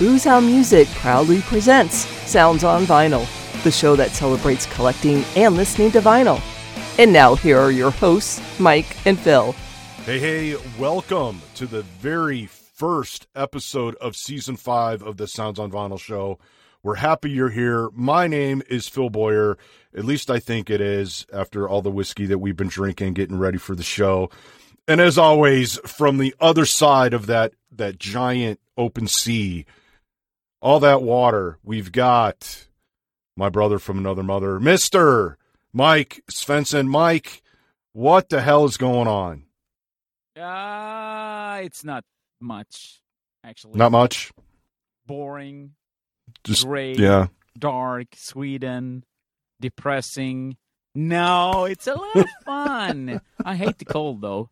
Booze Hound Music proudly presents Sounds on Vinyl, the show that celebrates collecting and listening to vinyl. And now, here are your hosts, Mike and Phil. Hey, hey, welcome to the very first episode of season five of the Sounds on Vinyl show. We're happy you're here. My name is Phil Boyer. At least I think it is after all the whiskey that we've been drinking, getting ready for the show. And as always, from the other side of that that giant open sea, all that water, we've got my brother from another mother, Mister Mike Svensson. Mike, what the hell is going on? Uh, it's not much, actually. Not much. Boring, Just gray, yeah. dark, Sweden, depressing. No, it's a lot of fun. I hate the cold though.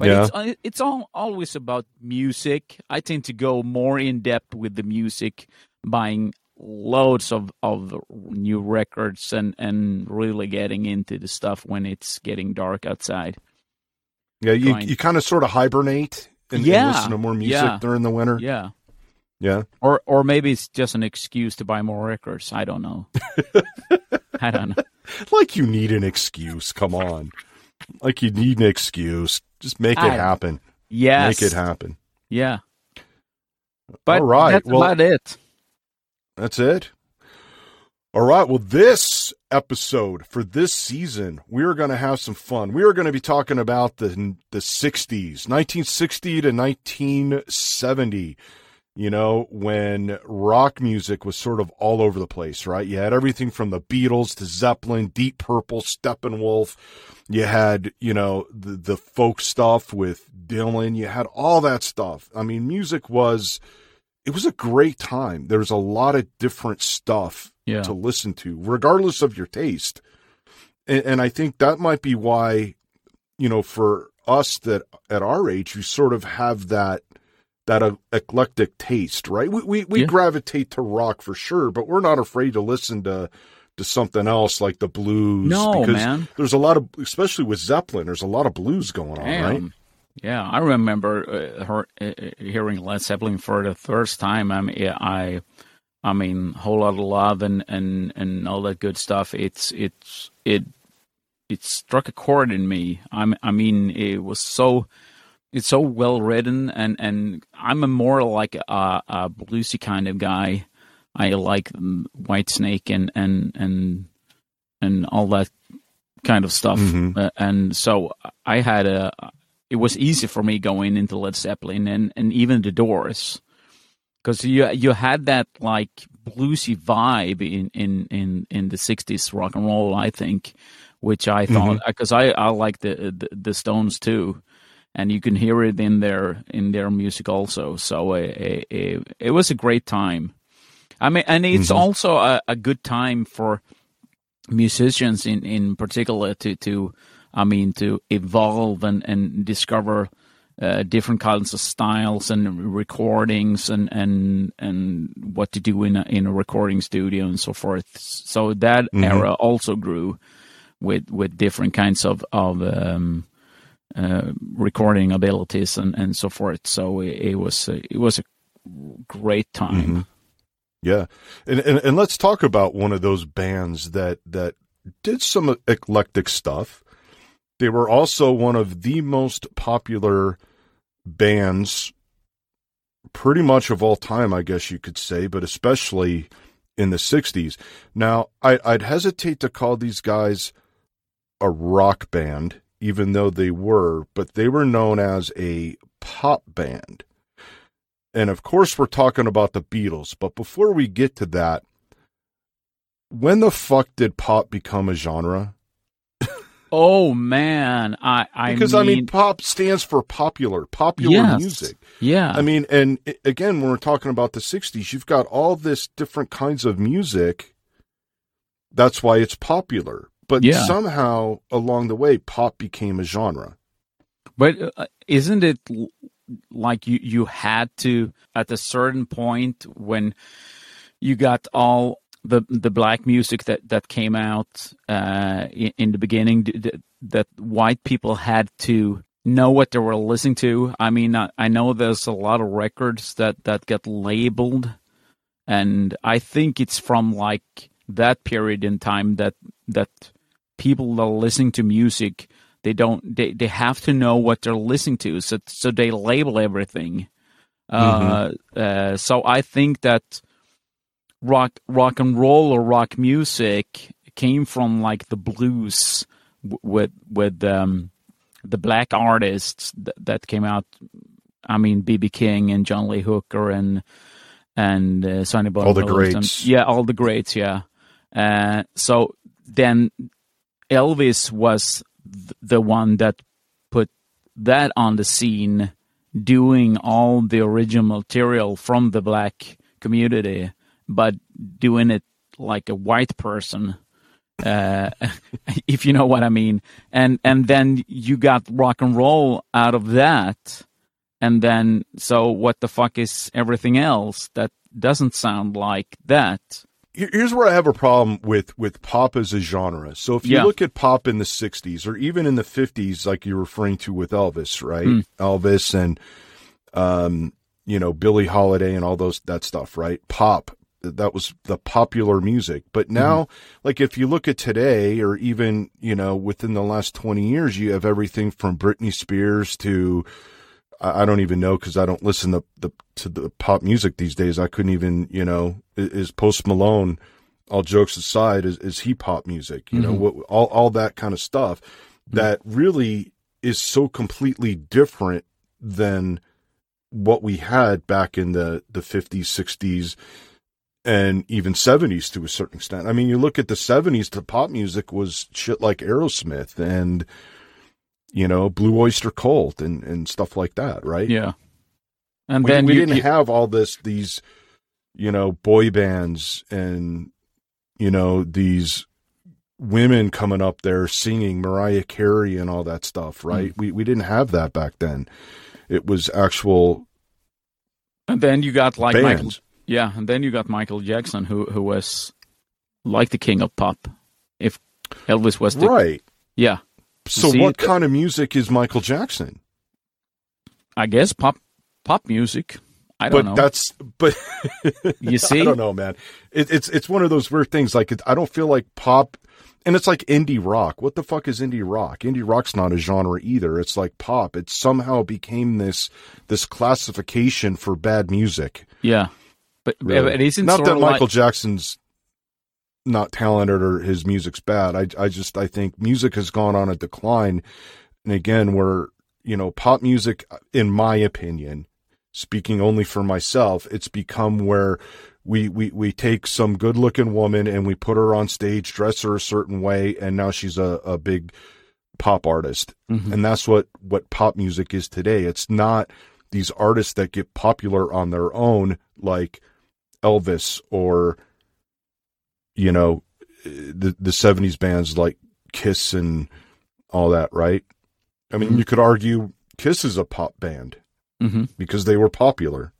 But Yeah. it's uh, it's all always about music. I tend to go more in depth with the music, buying loads of, of new records and, and really getting into the stuff when it's getting dark outside. Yeah, you you kind of sort of hibernate and, and Yeah, listen to more music yeah. during the winter. Yeah. Yeah. Or or maybe it's just an excuse to buy more records. I don't know. I don't know. Like you need an excuse. Come on. Like you need an excuse. Just make it I- happen. Yes. Make it happen. Yeah. But All right. that's Well- about it. That's it. All right. Well, this episode for this season, we are going to have some fun. We are going to be talking about the the 60s, 1960 to 1970. You know, when rock music was sort of all over the place, right? You had everything from the Beatles to Zeppelin, Deep Purple, Steppenwolf. You had, you know, the the folk stuff with Dylan. You had all that stuff. I mean, music was it was a great time. There was a lot of different stuff Yeah. to listen to, regardless of your taste. And, and I think that might be why, you know, for us that at our age, you sort of have that that uh, eclectic taste, right? We we, we Yeah. gravitate to rock for sure, but we're not afraid to listen to to something else like the blues. No, because man. There's a lot of, especially with Zeppelin, there's a lot of blues going on, Damn. right? Yeah, I remember uh, her, uh, hearing Led Zeppelin for the first time. I mean, I, I mean, whole lot of love and, and, and all that good stuff. It's it's it it struck a chord in me. I I mean, it was so it's so well written, and, and I'm a more like a, a bluesy kind of guy. I like Whitesnake and and and and all that kind of stuff. Mhm. Uh, and so I had a. It was easy for me going into Led Zeppelin and, and even the Doors, because you you had that like bluesy vibe in in in, in the '60s rock and roll. I think, which I thought because I I like the, the the Stones too, and you can hear it in their in their music also. So it, it, it was a great time. I mean, and it's also a, a good time for musicians in, in particular to, to I mean to evolve and, and discover uh, different kinds of styles and recordings and, and and what to do in a, in a recording studio and so forth. So that era also grew with with different kinds of of um, uh, Uh, recording abilities and, and so forth. So it, it was it was a great time. Mm-hmm. Yeah, and, and and let's talk about one of those bands that that did some eclectic stuff. They were also one of the most popular bands, pretty much of all time, I guess you could say, but especially in the '60s. Now, I, I'd hesitate to call these guys a rock band, even though they were, but they were known as a pop band. And of course, we're talking about the Beatles. But before we get to that, when the fuck did pop become a genre? Oh man, I I Because mean, I mean, pop stands for popular, popular yes, music. Yeah, I mean, and again, when we're talking about the '60s, you've got all this different kinds of music. That's why it's popular. But Yeah. somehow along the way, pop became a genre. But uh, isn't it like you you had to at a certain point when you got all the the black music that that came out uh, in, in the beginning that white people had to know what they were listening to. I mean, I, I know there's a lot of records that that get labeled, and I think it's from like that period in time that that people that are listening to music they don't they, they have to know what they're listening to so so they label everything uh, Mm-hmm. uh, so i think that rock rock and roll or rock music came from like the blues w- with with um, the black artists th- that came out i mean bb king and john lee hooker and and uh, sonny Bono All the greats. yeah all the greats yeah uh, so then Elvis was th- the one that put that on the scene, doing all the original material from the black community, but doing it like a white person, uh, if you know what I mean. And and then you got rock and roll out of that, and then so what the fuck is everything else that doesn't sound like that? Here- Here's where I have a problem with with pop as a genre. So if you Yeah. look at pop in the '60s or even in the '50s, like you're referring to with Elvis, right? Mm. Elvis and um, you know Billie Holiday and all those that stuff, right? Pop that was the popular music. But now, like if you look at today, or even you know within the last 20 years, you have everything from Britney Spears to I I don't even know because I don't listen to the to the pop music these days. I couldn't even, you know, is Post Malone. All jokes aside, is is he pop music? You know, mm-hmm. what, all all that kind of stuff mm-hmm. that really is so completely different than what we had back in the the fifties, sixties, and even seventies to a certain extent. I mean, you look at the seventies, the pop music was shit like Aerosmith and you know Blue Oyster Cult and and stuff like that, right? Yeah. And we, then we you, didn't you- have all this these you know boy bands and you know these women coming up there singing Mariah Carey and all that stuff hmm. right we we didn't have that back then it was actual And then you got like Michael, yeah, and then you got Michael Jackson, who who was like the king of pop. If Elvis was the right yeah, so See, what kind of music is Michael Jackson? I guess pop pop music. I don't but know. that's but You see? I don't know man. It, it's it's one of those weird things like it, I don't feel like pop and it's like indie rock. What the fuck is indie rock? Indie rock's not a genre either. It's like pop. It somehow became this this classification for bad music. Yeah, but, really. but isn't not that Michael like, Jackson's not talented or his music's bad. I I just I think music has gone on a decline. And again we're you know pop music in my opinion speaking only for myself it's become where we we we take some good looking woman and we put her on stage dress her a certain way and now she's a, a big pop artist. Mhm. and that's what what pop music is today. It's not these artists that get popular on their own like elvis or you know the the 70s bands like kiss and all that right i mean Mhm. you could argue kiss is a pop band Mhm. because they were popular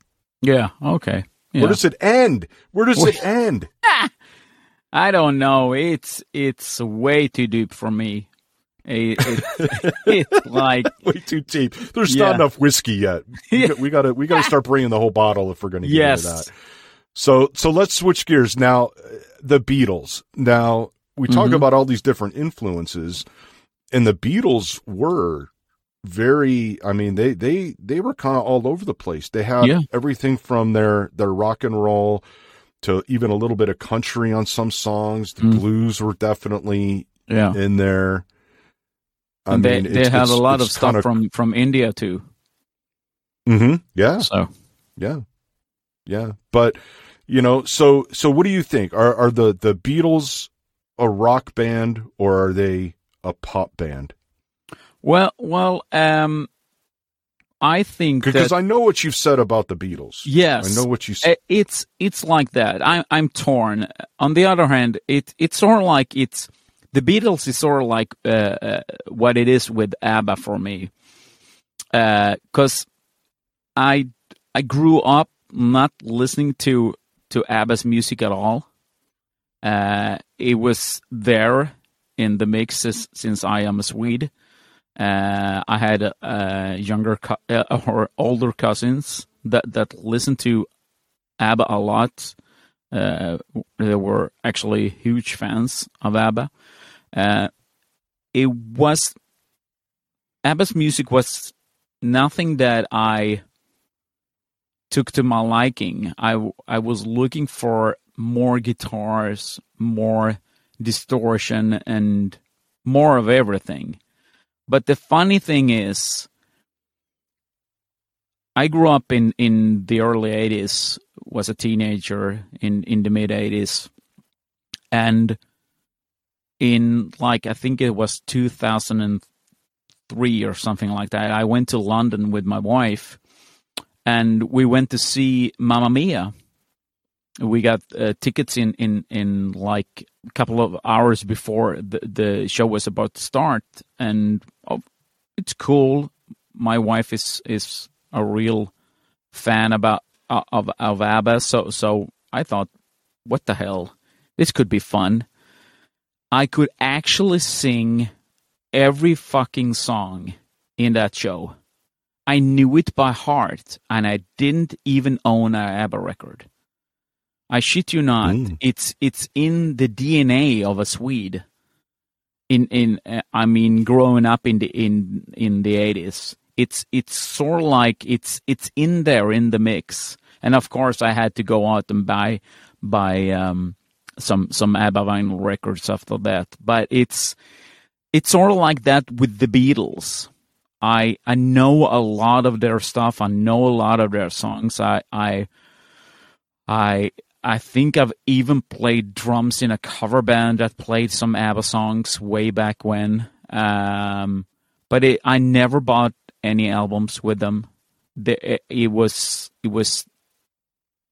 yeah, okay. Yeah. where does it end where does it end I don't know. It's it's way too deep for me. It, it, it's like way too deep there's Yeah. not enough whiskey yet we, got, we gotta we gotta start bringing the whole bottle if we're gonna get yes, into that So so let's switch gears now. The Beatles. Now we talk Mhm. about all these different influences, and the Beatles were very. I mean, they they they were kind of all over the place. They had Yeah. everything from their their rock and roll to even a little bit of country on some songs. The Mm. blues were definitely yeah. in there. I and mean, they they have a lot of stuff kinda- from from India too. Mhm. Yeah. So Yeah. Yeah. But you know, so so what do you think? Are are the the Beatles a rock band or are they a pop band? well, well, um, I think Because that I know what you've said about the Beatles. yes, I know what you said. Uh, It's it's like that. I'm I'm torn. On the other hand, it it's sort of like it's the Beatles is sort of like uh, uh, what it is with ABBA for me, because I I grew up not listening to to ABBA's music at all. Uh, it was there in the mixes since I am a Swede, Uh, I had uh, younger co- uh, or older cousins that that listened to ABBA a lot. Uh, they were actually huge fans of ABBA. Uh, it was ABBA's music was nothing that I took to my liking. I I was looking for more guitars, more distortion, and more of everything. But the funny thing is, I grew up in, in the early 80s, was a teenager in, in the mid 80s. And in like, I think it was 2003 or something like that, I went to London with my wife and we went to see Mamma Mia. We got uh, tickets in, in, in like a couple of hours before the, the show was about to start. And oh, it's cool. My wife is, is a real fan about uh, of of ABBA, so so I thought, what the hell, this could be fun. I could actually sing every fucking song in that show. I knew it by heart, and I didn't even own an ABBA record. I shit you not. Mm. It's it's in the DNA of a Swede. In in uh, I mean, growing up in the in in the eighties, it's it's sort of like it's it's in there in the mix. And of course, I had to go out and buy buy um, some some ABBA vinyl records after that. But it's it's sort of like that with the Beatles. I I know a lot of their stuff. I know a lot of their songs. I I I I think I've even played drums in a cover band that played some ABBA songs way back when. Um, but it, I never bought any albums with them. The, it was it was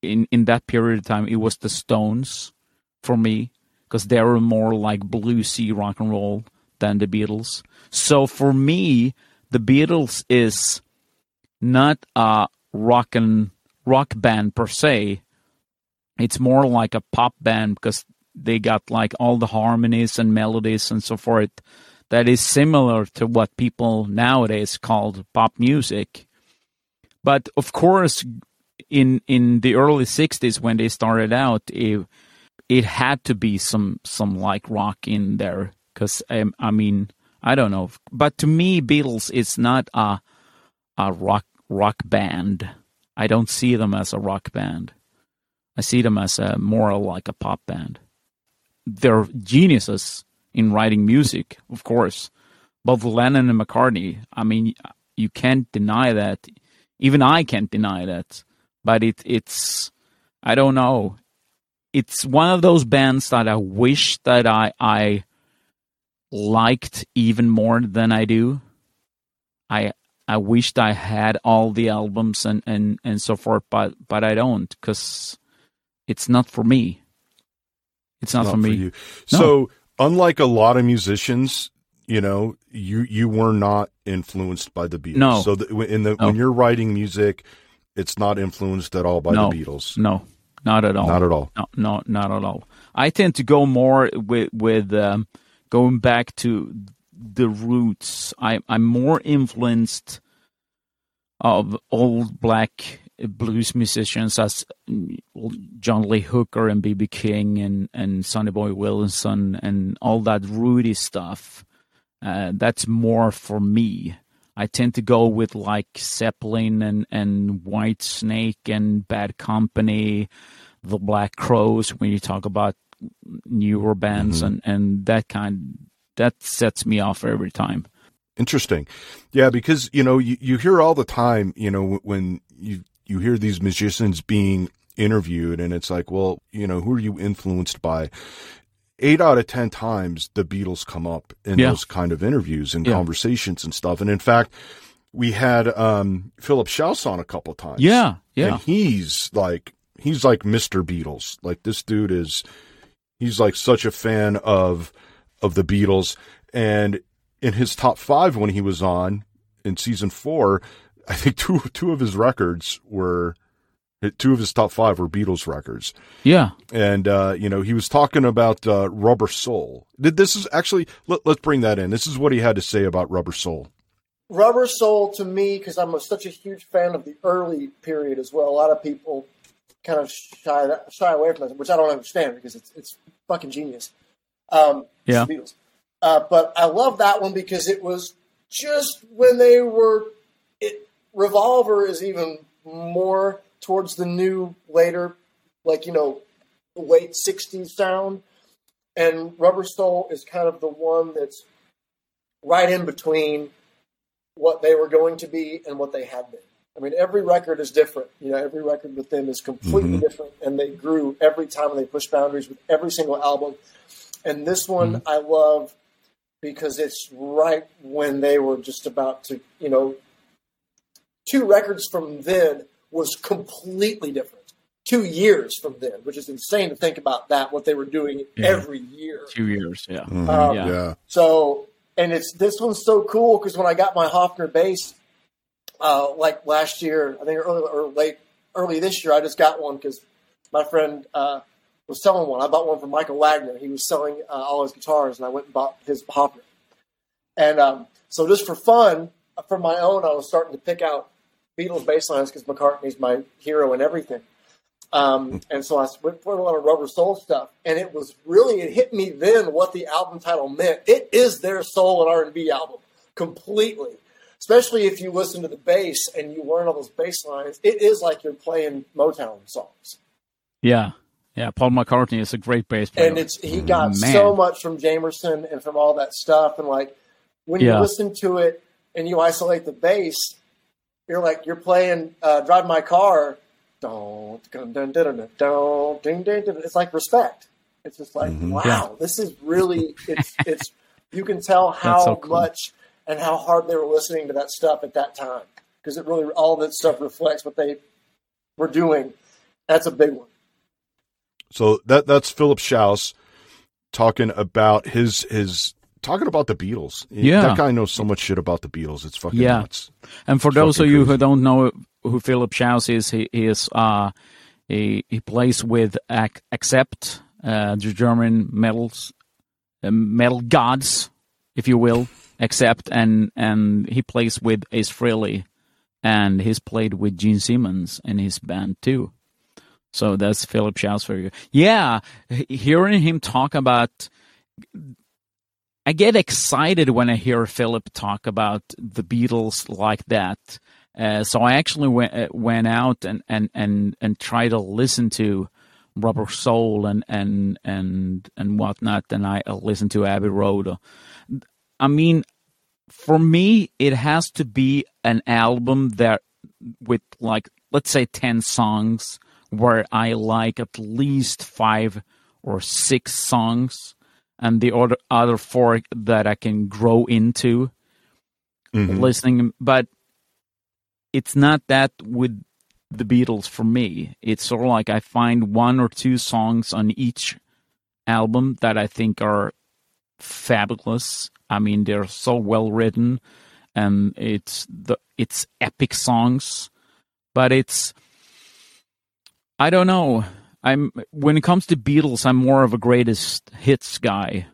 in in that period of time. It was the Stones for me because they were more like bluesy rock and roll than the Beatles. So for me, the Beatles is not a rock and rock band per se. It's more like a pop band because they got like all the harmonies and melodies and so forth that is similar to what people nowadays call pop music. But of course, in in the early '60s when they started out, it it had to be some some like rock in there because um, I mean I don't know, but to me, Beatles is not a a rock rock band. I don't see them as a rock band. I see them as a more like a pop band. They're geniuses in writing music, of course. Both Lennon and McCartney, I mean, you can't deny that. Even I can't deny that. But it, it's, I don't know. It's one of those bands that I wish that I, I liked even more than I do. I, I wished I had all the albums and, and, and so forth, but, but I don't because it's not for me. It's not, not for me. For you. No. So unlike a lot of musicians, you know, you you were not influenced by the Beatles. No. So the, in the no. when you're writing music, it's not influenced at all by no. the Beatles. No, not at all. Not at all. No, no, not at all. I tend to go more with with um, going back to the roots. I I'm more influenced of old black blues musicians as John Lee Hooker and B.B. King and, and Sonny Boy Williamson and all that Rudy stuff. Uh, that's more for me. I tend to go with like Zeppelin and, and Whitesnake and Bad Company, the Black Crowes when you talk about newer bands mm-hmm. and, and that kind that sets me off every time. Interesting. Yeah, because you know, you, you hear all the time, you know, when you you hear these musicians being interviewed and it's like, well, you know, who are you influenced by? Eight out of 10 times the Beatles come up in yeah. those kind of interviews and yeah. conversations and stuff. And in fact, we had, um, Philip Shouse on a couple times. Yeah. Yeah. And he's like, he's like Mr. Beatles. Like this dude is, he's like such a fan of, of the Beatles. And in his top five when he was on in season four, I think two two of his records were Two of his top five were Beatles records. Yeah. And, uh, you know, he was talking about uh, Rubber Soul. Did this is actually, let, us bring that in. This is what he had to say about Rubber Soul. Rubber Soul to me, because I'm a, such a huge fan of the early period as well. A lot of people kind of shy shy away from it, which I don't understand because it's it's fucking genius. Um, yeah. Beatles. Uh, but I love that one because it was just when they were. It, Revolver is even more towards the new later, like you know, late '60s sound, and Rubber Soul is kind of the one that's right in between what they were going to be and what they had been. I mean, every record is different. You know, every record with them is completely mm-hmm. different, and they grew every time they pushed boundaries with every single album. And this one mm-hmm. I love because it's right when they were just about to, you know, two records from then was completely different. Two years from then, which is insane to think about that, what they were doing yeah. every year. Two years, yeah. Mm-hmm. Um, yeah. So and it's this one's so cool because when I got my Hofner bass, uh, like last year, I think early or late early this year, I just got one because my friend uh, was selling one. I bought one from Michael Wagner. He was selling uh, all his guitars, and I went and bought his Hofner. And um, so, just for fun, for my own, I was starting to pick out Beatles bass lines because McCartney's my hero and everything. Um, and so I went for a lot of Rubber Soul stuff, and it was really it hit me then what the album title meant. It is their soul and R and B album completely, especially if you listen to the bass and you learn all those bass lines. It is like you're playing Motown songs. Yeah, yeah. Paul McCartney is a great bass player, and it's he got Man. so much from Jamerson and from all that stuff, and like when yeah. you listen to it and you isolate the bass, you're like you're playing uh, "Drive My Car." don't, dun, dun, dun, dun, dun, ding, ding, ding. It's like respect. It's just like, mm-hmm. wow, yeah. this is really, it's, it's, you can tell how so cool. much and how hard they were listening to that stuff at that time. Because it really, all that stuff reflects what they were doing. That's a big one. So that that's Philip Shouse talking about his his talking about the Beatles. Yeah, that guy knows so much shit about the Beatles. It's fucking yeah. nuts. And for it's those of you crazy. who don't know who Philip Shouse is, he, he is uh, he, he plays with Accept, uh, the German metals, uh, metal gods, if you will, Accept, and and he plays with Ace Frehley, and he's played with Gene Simmons in his band too. So that's Philip Shouse for you. Yeah, hearing him talk about I get excited when I hear Philip talk about the Beatles like that. Uh, so I actually went uh, went out and, and, and, and tried to listen to Rubber Soul and and and and whatnot. And I listened to Abbey Road. I mean, for me, it has to be an album that with like let's say ten songs where I like at least five or six songs and the other other four that I can grow into mm-hmm. listening. But it's not that with the Beatles for me. It's sort of like I find one or two songs on each album that I think are fabulous. I mean, they're so well written, and it's the it's epic songs, but it's I don't know. I'm when it comes to Beatles, I'm more of a greatest hits guy.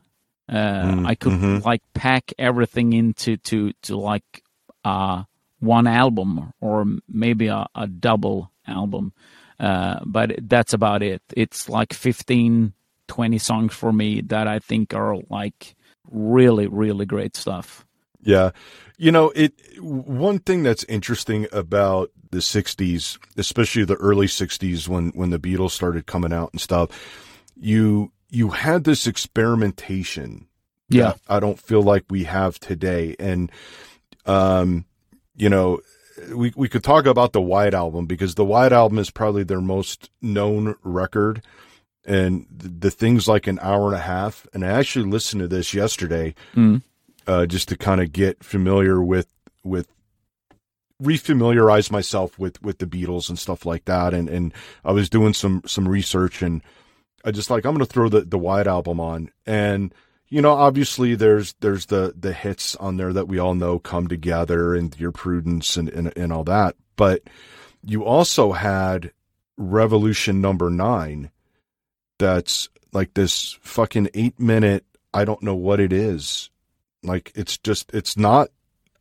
Uh, mm, I could mm-hmm. like pack everything into to to like uh, one album or maybe a, a double album, uh, but that's about it. It's like 15, 20 songs for me that I think are like really really great stuff. Yeah. You know, it one thing that's interesting about the 60s, especially the early 60s when when the Beatles started coming out and stuff, you you had this experimentation. Yeah. I don't feel like we have today and um you know, we we could talk about the White Album because the White Album is probably their most known record and the, the things like an hour and a half and I actually listened to this yesterday. Mm uh, just to kind of get familiar with with refamiliarize myself with with the Beatles and stuff like that. And and I was doing some some research and I just like I'm gonna throw the the White Album on and you know obviously there's there's the the hits on there that we all know come together and Dear Prudence and and, and all that but you also had Revolution number nine that's like this fucking eight minute, I don't know what it is. Like it's just, it's not,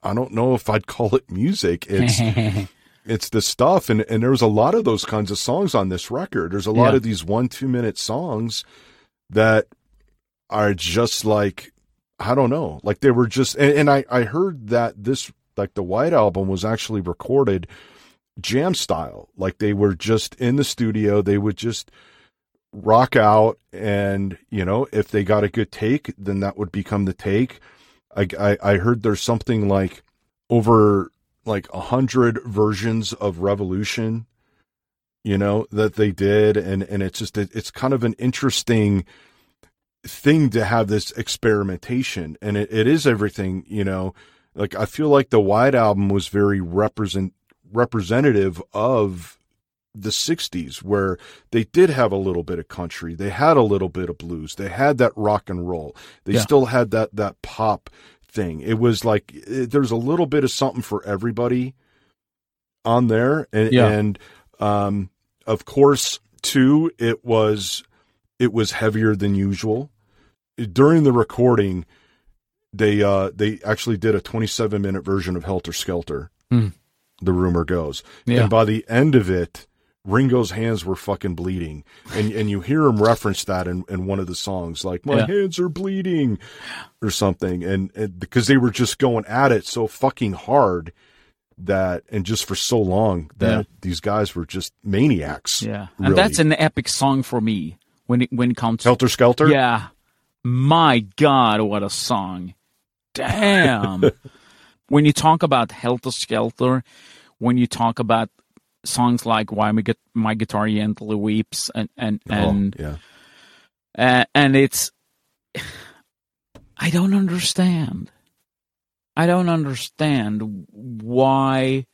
I don't know if I'd call it music. It's, it's the stuff. And, and there's a lot of those kinds of songs on this record. There's a lot Yeah. of these one, two minute songs that are just like, I don't know, like they were just, and, and I, I heard that this, like the White Album was actually recorded jam style. Like they were just in the studio. They would just rock out. And, you know, if they got a good take, then that would become the take. I, I, I heard there's something like over like a hundred versions of Revolution, you know, that they did. And, and it's just, it, it's kind of an interesting thing to have this experimentation. And it, it is everything, you know, like I feel like the White Album was very represent representative of the 60s where they did have a little bit of country they had a little bit of blues they had that rock and roll they Yeah. still had that that pop thing it was like it, there's a little bit of something for everybody on there and Yeah. and um of course too it was it was heavier than usual during the recording they uh they actually did a 27 minute version of helter skelter Hmm. the rumor goes Yeah. and by the end of it ringo's hands were fucking bleeding and and you hear him reference that in, in one of the songs like my Yeah. hands are bleeding or something and, and because they were just going at it so fucking hard that and just for so long that Yeah. these guys were just maniacs Yeah, really. and that's an epic song for me when it when it comes. To. Helter skelter Yeah, my God, what a song! Damn. when you talk about Helter Skelter, when you talk about songs like "Why My, Gu- My Guitar Gently Weeps" and and Oh, and yeah uh, and it's, I don't understand. I don't understand why,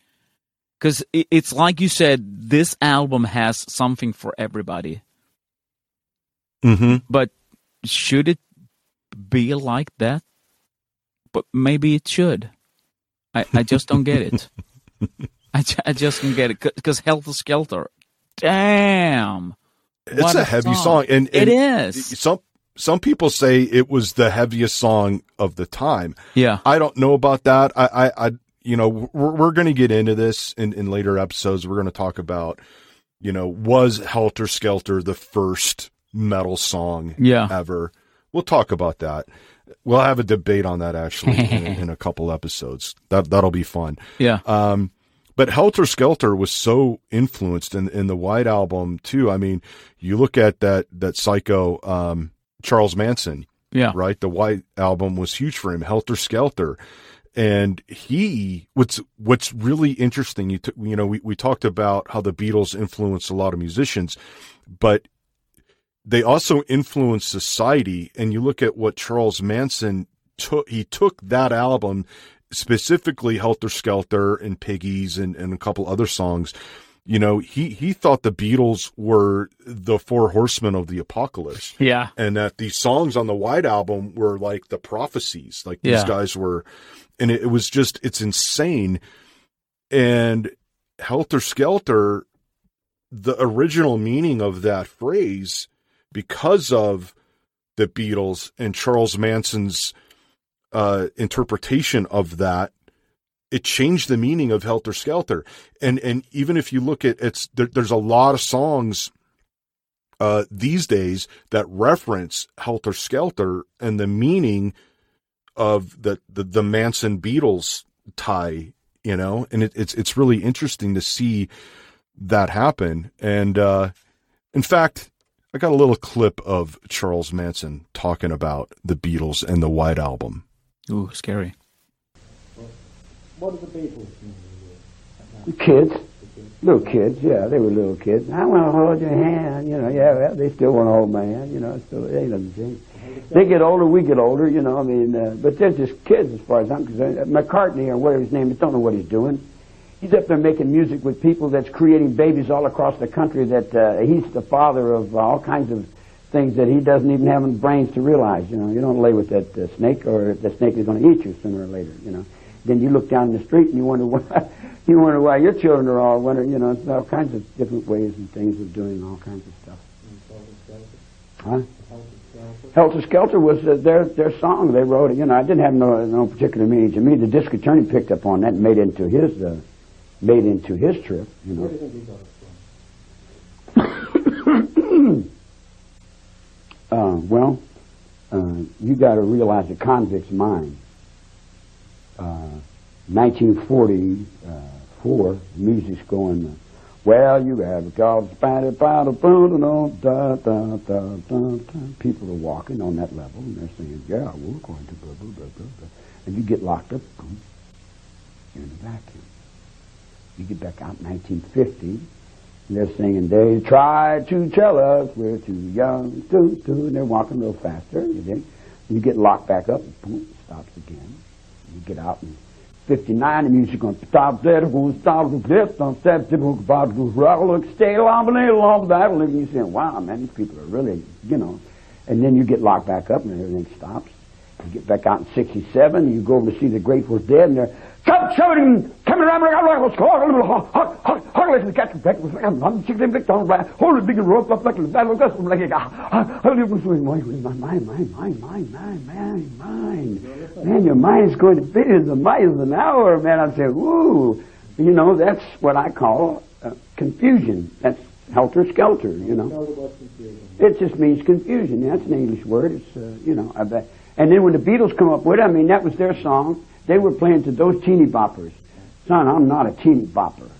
because it's like you said, this album has something for everybody. mm-hmm But should it be like that? But maybe it should. I, I just don't get it. I, ju- I just can't get it because Helter Skelter, damn, it's a a heavy song. song, and, it and is. some some people say it was the heaviest song of the time. Yeah, I don't know about that. I, I, I you know, we're, we're going to get into this in, in later episodes. We're going to talk about, you know, was Helter Skelter the first metal song yeah, ever? We'll talk about that. We'll have a debate on that actually in, in a couple episodes. That that'll be fun. yeah, Um, but Helter Skelter was so influenced in, in the White Album too. I mean, you look at that that Psycho um, Charles Manson, yeah, right? The White Album was huge for him. Helter Skelter, and he what's what's really interesting. You t- you know we we talked about how the Beatles influenced a lot of musicians, but they also influenced society. And you look at what Charles Manson took. He took that album specifically Helter Skelter and Piggies and, and a couple other songs. You know, he, he thought the Beatles were the four horsemen of the apocalypse yeah, and that these songs on the White Album were like the prophecies. Like these Yeah. guys were, and it, it was just, it's insane. And Helter Skelter, the original meaning of that phrase, because of the Beatles and Charles Manson's uh, interpretation of that, it changed the meaning of Helter Skelter. And and even if you look at it's there, there's a lot of songs uh, these days that reference Helter Skelter and the meaning of the, the, the Manson Beatles tie, you know, and it, it's, it's really interesting to see that happen. And, uh, in fact, I got a little clip of Charles Manson talking about the Beatles and the White Album. Ooh, scary. What are the Beatles? Kids. Little kids, yeah, they were little kids. I want to hold your hand, you know, yeah, well, they still want to hold my hand, you know, so it ain't nothing changed. They get older, we get older, you know, I mean, uh, but they're just kids as far as I'm concerned. Uh, McCartney, or whatever his name is, don't know what he's doing. He's up there making music with people that's creating babies all across the country that uh, he's the father of all kinds of things that he doesn't even have the brains to realize, you know. You don't lay with that uh, snake or the snake is going to eat you sooner or later, you know. Then you look down the street and you wonder why you wonder why your children are all wondering. You know, it's all kinds of different ways and things of doing all kinds of stuff. Huh? Helter Skelter was uh, their their song. They wrote it. You know, I didn't have no no particular meaning to me. The disc attorney picked up on that and made it into his uh, made into his trip. You know. Where do you think he got it from? Uh, well, uh, you got to realize the convict's mind. Uh, 1944, music's going. Well, you have call, spider, powder, boom, da, da, da, da, da. People are walking on that level and they're saying, yeah, we're going to blah, blah, blah, blah, blah. And you get locked up, boom, you're in a vacuum. You get back out in 1950, and they're singing, they try to tell us we're too young, to, to, and they're walking a little faster. You, think. you get locked back up, and boom, stops again. You get out in 59, the music going stop there, go stop there, stop go about go rock, stay long, long, long, that, and you say, wow, man, these people are really, you know. And then you get locked back up, and everything stops. You get back out in 67, you go over to see the Grateful Dead, and they're Come shouting, come around, let's go, hard, let's catch back, I'm chicken and down, hold a big rope up like a battle, that's like a, my, my, my, my, my, my, my, mind. Man, your mind's going to be in the miles an hour, man. I'd say, ooh, you know, that's what I call uh, confusion. That's helter skelter, you know. It just means confusion. That's an English word. It's, uh, you know, I bet. And then when the Beatles come up with it, I mean, that was their song. They were playing to those teeny boppers. Son, I'm not a teeny bopper.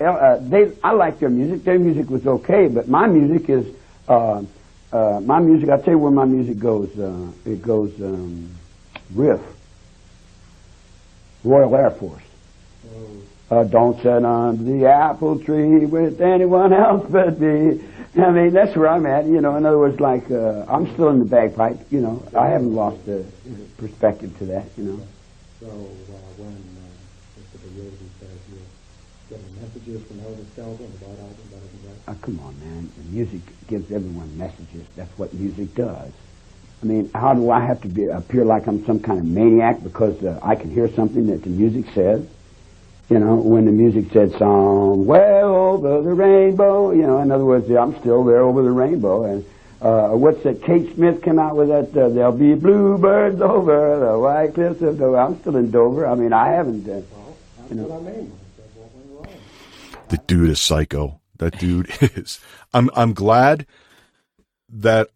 Uh, they, I like their music. Their music was okay, but my music is, uh, uh, my music, I'll tell you where my music goes. Uh, it goes um, riff. Royal Air Force. Uh, don't sit under the apple tree with anyone else but me. I mean, that's where I'm at. You know, in other words, like uh, I'm still in the bagpipe. You know, I haven't lost the perspective to that. You know. So uh, when uh, Mr. Bugliosi says you're getting messages from Helter Skelter about album that isn't right, Oh, come on, man. The music gives everyone messages. That's what music does. I mean, how do I have to be, appear like I'm some kind of maniac because uh, I can hear something that the music says? You know, when the music said somewhere over the rainbow, you know, in other words, I'm still there over the rainbow. And uh, what's that? Kate Smith came out with that, uh, there'll be bluebirds over the white cliffs of Dover. I'm still in Dover. I mean, I haven't, uh, well, that's You know. what I mean. I said, what went wrong? The dude is psycho. That dude is. I'm I'm glad that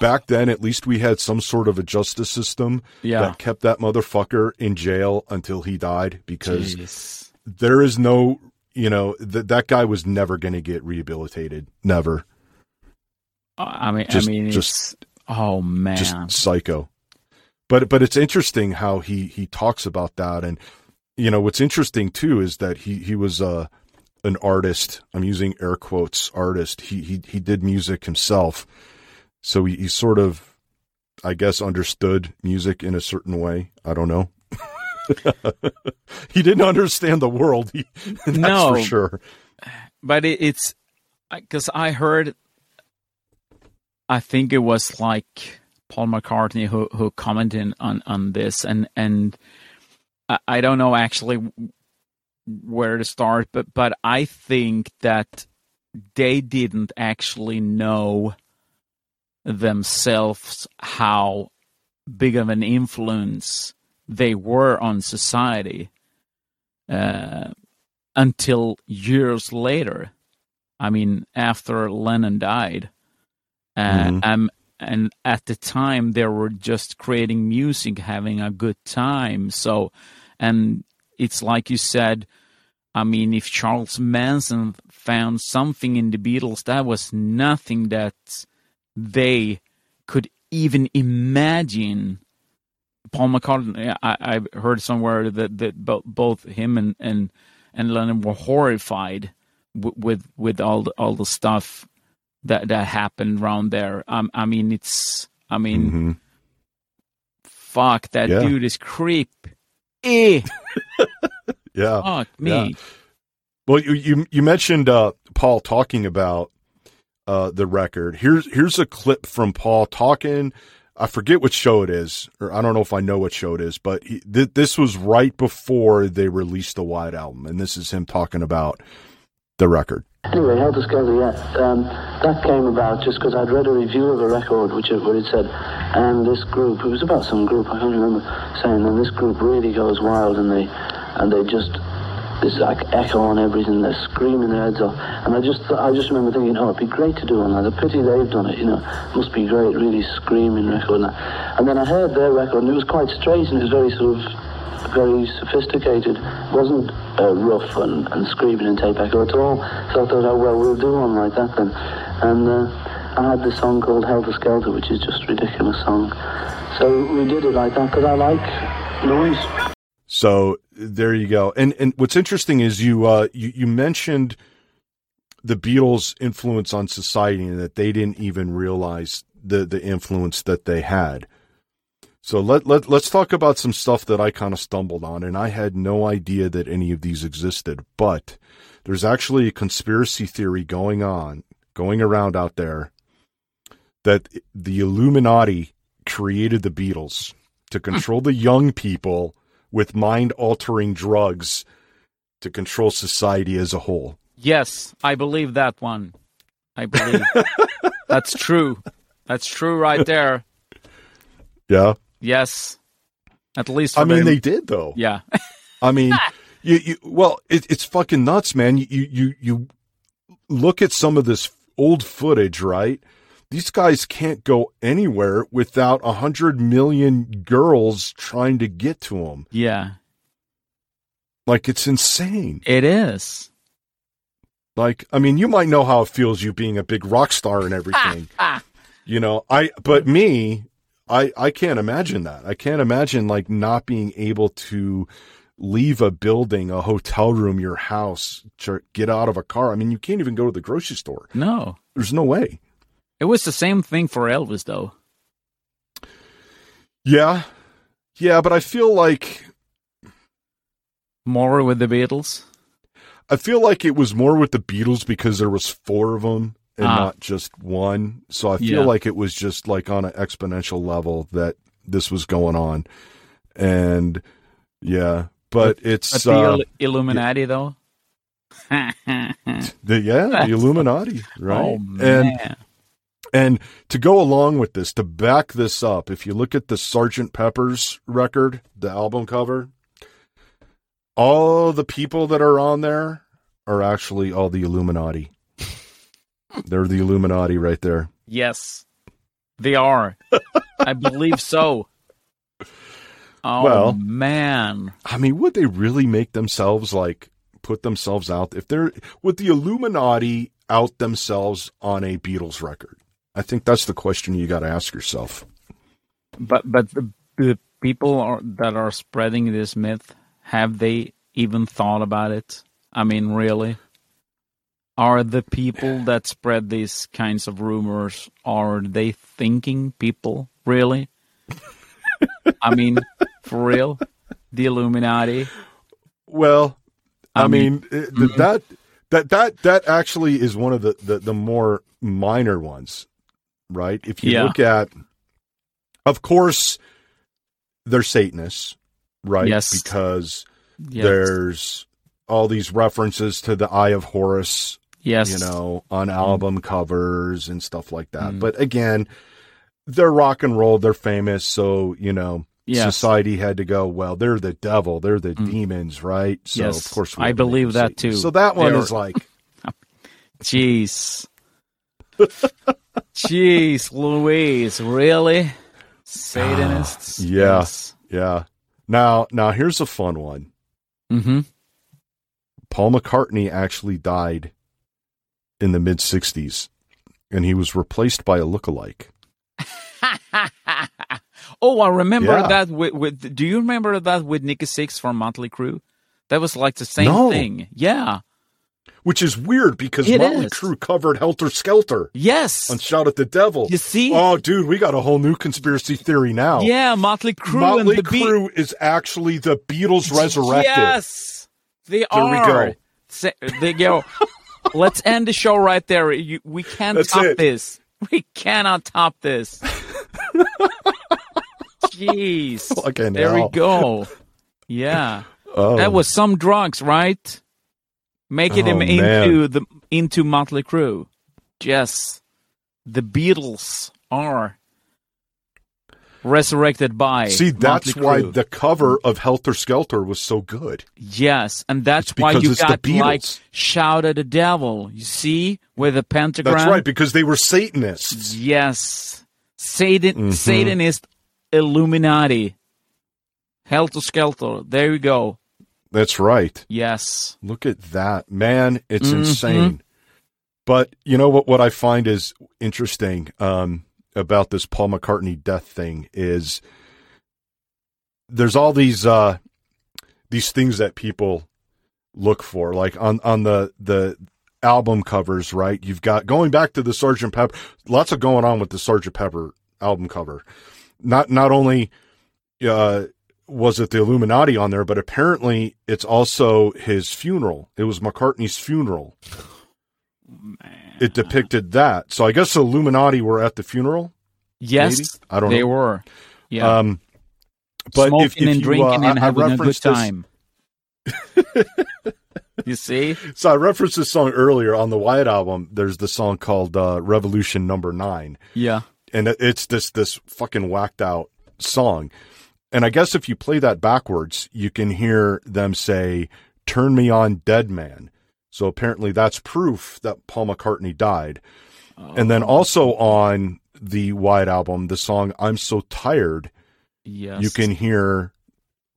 back then at least we had some sort of a justice system Yeah. that kept that motherfucker in jail until he died because Jeez. there is no you know that that guy was never going to get rehabilitated never I mean, Just- I mean, just- it's, oh man, just psycho. But but it's interesting how he he talks about that. And you know what's interesting too is that he he was uh an artist. I'm using air quotes artist. He he he did music himself. So he, he sort of i guess understood music in a certain way. I don't know. He didn't understand the world. He, that's No. for sure. But it, it's because I heard, I think it was like Paul McCartney who who commented on on this, and and I, I don't know actually where to start, but but I think that they didn't actually know themselves how big of an influence they were on society uh, until years later. I mean, after Lennon died, uh, Mhm. um, and at the time they were just creating music, having a good time. So, and it's like you said. I mean, if Charles Manson found something in the Beatles, that was nothing that they could even imagine. Paul McCartney, I, I heard somewhere that, that bo- both him and, and, and Lennon were horrified w- with with all the, all the stuff that that happened around there. Um, I mean, it's I mean, Mhm. fuck that Yeah. dude is creep. Eh, yeah fuck me. Yeah. Well, you you, you mentioned uh, Paul talking about uh, the record. Here's here's a clip from Paul talking I forget what show it is, or I don't know if I know what show it is, but he, th- this was right before they released the White Album, and this is him talking about the record. Anyway, Helter Skelter, yeah. Um, that came about just because I'd read a review of a record which it, where it said, and this group, it was about some group, I can't remember, saying, and this group really goes wild and they, and they just, this like echo on everything, they're screaming their heads off. And I just, I just remember thinking, oh, it'd be great to do one like that. Pity they've done it, you know. Must be great, really screaming record. And, and then I heard their record and it was quite strange and it was very sort of, very sophisticated. Wasn't uh, rough and, and screaming and tape echo at all. So I thought, oh well, we'll do one like that then. And uh, I had this song called Helter Skelter, which is just a ridiculous song. So we did it like that because I like noise. So there you go. And and what's interesting is you uh you, you mentioned the Beatles' influence on society and that they didn't even realize the the influence that they had. So let let let's talk about some stuff that I kind of stumbled on, and I had no idea that any of these existed. But there's actually a conspiracy theory going on, going around out there, that the Illuminati created the Beatles to control the young people with mind altering drugs to control society as a whole. Yes, I believe that one. I believe that's true. That's true right there. Yeah. Yes. At least I mean, they did though. Yeah. I mean, you, you well, it, it's fucking nuts, man. You, you, you look at some of this old footage, right? These guys can't go anywhere without a hundred million girls trying to get to them. yeah. Like it's insane. It is. Like, I mean, you might know how it feels you being a big rock star and everything. you know, I, but me, I, I can't imagine that. I can't imagine like not being able to leave a building, a hotel room, your house, to get out of a car. I mean, you can't even go to the grocery store. No. There's no way. It was the same thing for Elvis though. Yeah. Yeah, but I feel like More with the Beatles. I feel like it was more with the Beatles because there was four of them and Ah. not just one. So I feel Yeah. like it was just like on an exponential level that this was going on. And yeah, but it's But the uh, Il- Illuminati though. the yeah, the Illuminati, right? Oh and and to go along with this, to back this up, if you look at the Sergeant Pepper's record, the album cover, all the people that are on there are actually all the Illuminati. They're the Illuminati right there. Yes. They are. I believe so. Oh Well- man. I mean, would they really make themselves like put themselves out if they're would the Illuminati out themselves on a Beatles record? I think that's the question you got to ask yourself. But but the, the people are, that are spreading this myth have they even thought about it? I mean, really? Are the people that spread these kinds of rumors are they thinking people really? I mean, for real? The Illuminati? Well, I, I mean, mean- it- th- mm-hmm. that that that that actually is one of the the, the more minor ones, right? If you Yeah. look at, of course, they're Satanists, right? Yes. because Yes. there's all these references to the Eye of Horus, yes. you know, on album covers and stuff like that. Mm. But again, they're rock and roll, they're famous, so you know. Yes. Society had to go. Well, they're the devil. They're the Mm. demons, right? So Yes, of course, we I have to make believe that too. So that one They're- is like, Jeez. Jeez, Louise, really? Satanists? Yeah. yeah. Now, now here's a fun one. Mm-hmm. Paul McCartney actually died in the mid '60s, and he was replaced by a lookalike. oh, I remember Yeah. that with, with. Do you remember that with Nikki Sixx from Motley Crue? That was like the same No. thing. Yeah. Which is weird because It Motley is. Crue covered Helter Skelter Yes. on Shout at the Devil. You see? Oh, dude, we got a whole new conspiracy theory now. yeah, Motley Crue Motley and the Be- is actually the Beatles resurrected. Yes, they There we go. They go. Let's end the show right there. You, we can't That's top it. this. We cannot top this. Jeez. Fucking there hell. we go. Yeah. Oh, That was some drugs, right? Making him Oh, into man. the into Motley Crue. Yes. The Beatles are resurrected by see. That's why the cover of Helter Skelter was so good. Yes, and that's why you got like shout at the devil. You see with the pentagram. That's right, because they were Satanists. Yes, Satan, Mhm. Satanist, Illuminati, Helter Skelter. There you go. That's right. Yes. Look at that, man! It's Mhm. insane. But you know what? What I find is interesting um, about this Paul McCartney death thing is there's all these uh, these things that people look for, like on on the the album covers, right? You've got going back to the Sergeant Pepper. Lots of going on with the Sergeant Pepper album cover. Not not only uh, was it the Illuminati on there, but apparently it's also his funeral. It was McCartney's funeral. It depicted that. So I guess the Illuminati were at the funeral. Yes, Maybe? I don't know. they know. were. Yeah, Um, but smoking if, if and you, drinking uh, and I- I having a good this- time. you see? So I referenced this song earlier on the White album. There's the song called uh, "Revolution Number Nine, Yeah. and it's this this fucking whacked out song. And I guess if you play that backwards, you can hear them say, "Turn me on, dead man." So apparently that's proof that Paul McCartney died. And then also on the White album, the song "I'm So Tired," Yes. you can hear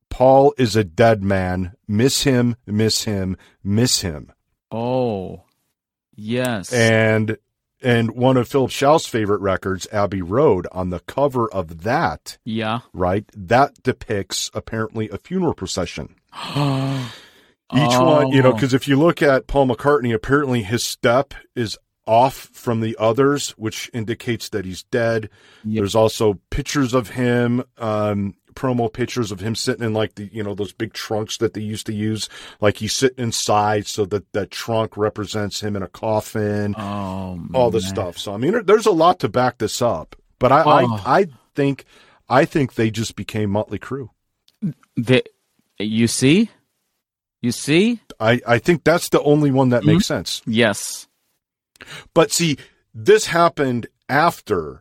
Paul is a dead man. Miss him, miss him, miss him. Oh, yes. and and one of Philip Shouse's favorite records, Abbey Road, on the cover of that, yeah. right, that depicts apparently a funeral procession. oh. Each one, you know, because if you look at Paul McCartney, apparently his step is off from the others, which indicates that he's dead. Yep. There's also pictures of him, um, promo pictures of him sitting in like the, you know, those big trunks that they used to use. Like he's sitting inside so that that trunk represents him in a coffin Oh, all this man. stuff. So I mean, there's a lot to back this up. But I, Oh. I, I think, I think they just became Motley Crue. The, you see? You see? I, I think that's the only one that makes sense. Yes. But see, this happened after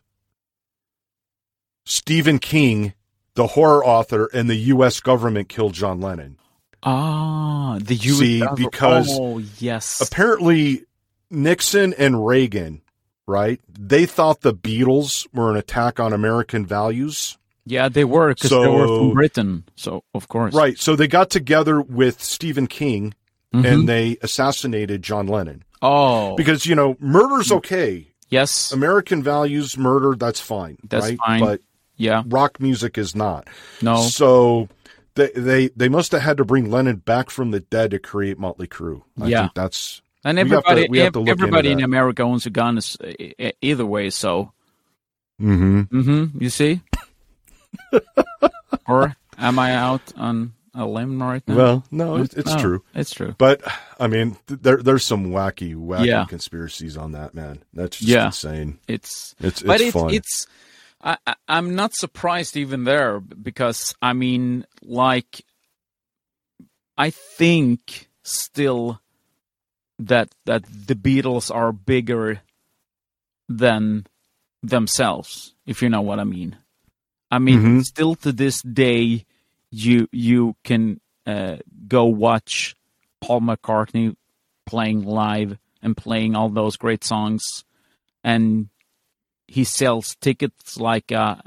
Stephen King, the horror author, and the U.S. government killed John Lennon. Ah, the U. See, because oh yes, Apparently, Nixon and Reagan, right? They thought the Beatles were an attack on American values. Yeah, they were because they were from Britain. So of course, Right. So they got together with Stephen King Mhm. and they assassinated John Lennon. Oh, Because, you know, murder's okay. yes, American values, murder, that's fine. That's right? fine. But yeah, rock music is not. no, So they, they they must have had to bring Lennon back from the dead to create Motley Crue. I Yeah. think that's and we have to- everybody, we have to ev- everybody in. America owns a gun either way. So, mm-hmm. hmm you see, or am I out on a limb right now? well, no, hmm? it's, it's No, true. It's true. But I mean, th- there there's some wacky, wacky Yeah. conspiracies on that, man. That's just Yeah. insane. It's It's but it's it's fun. it's I- I'm not surprised even there because I mean, like, I think still that that the Beatles are bigger than themselves, if you know what I mean. I mean, Mhm. still to this day, you you can uh, go watch Paul McCartney playing live and playing all those great songs, and he sells tickets like uh,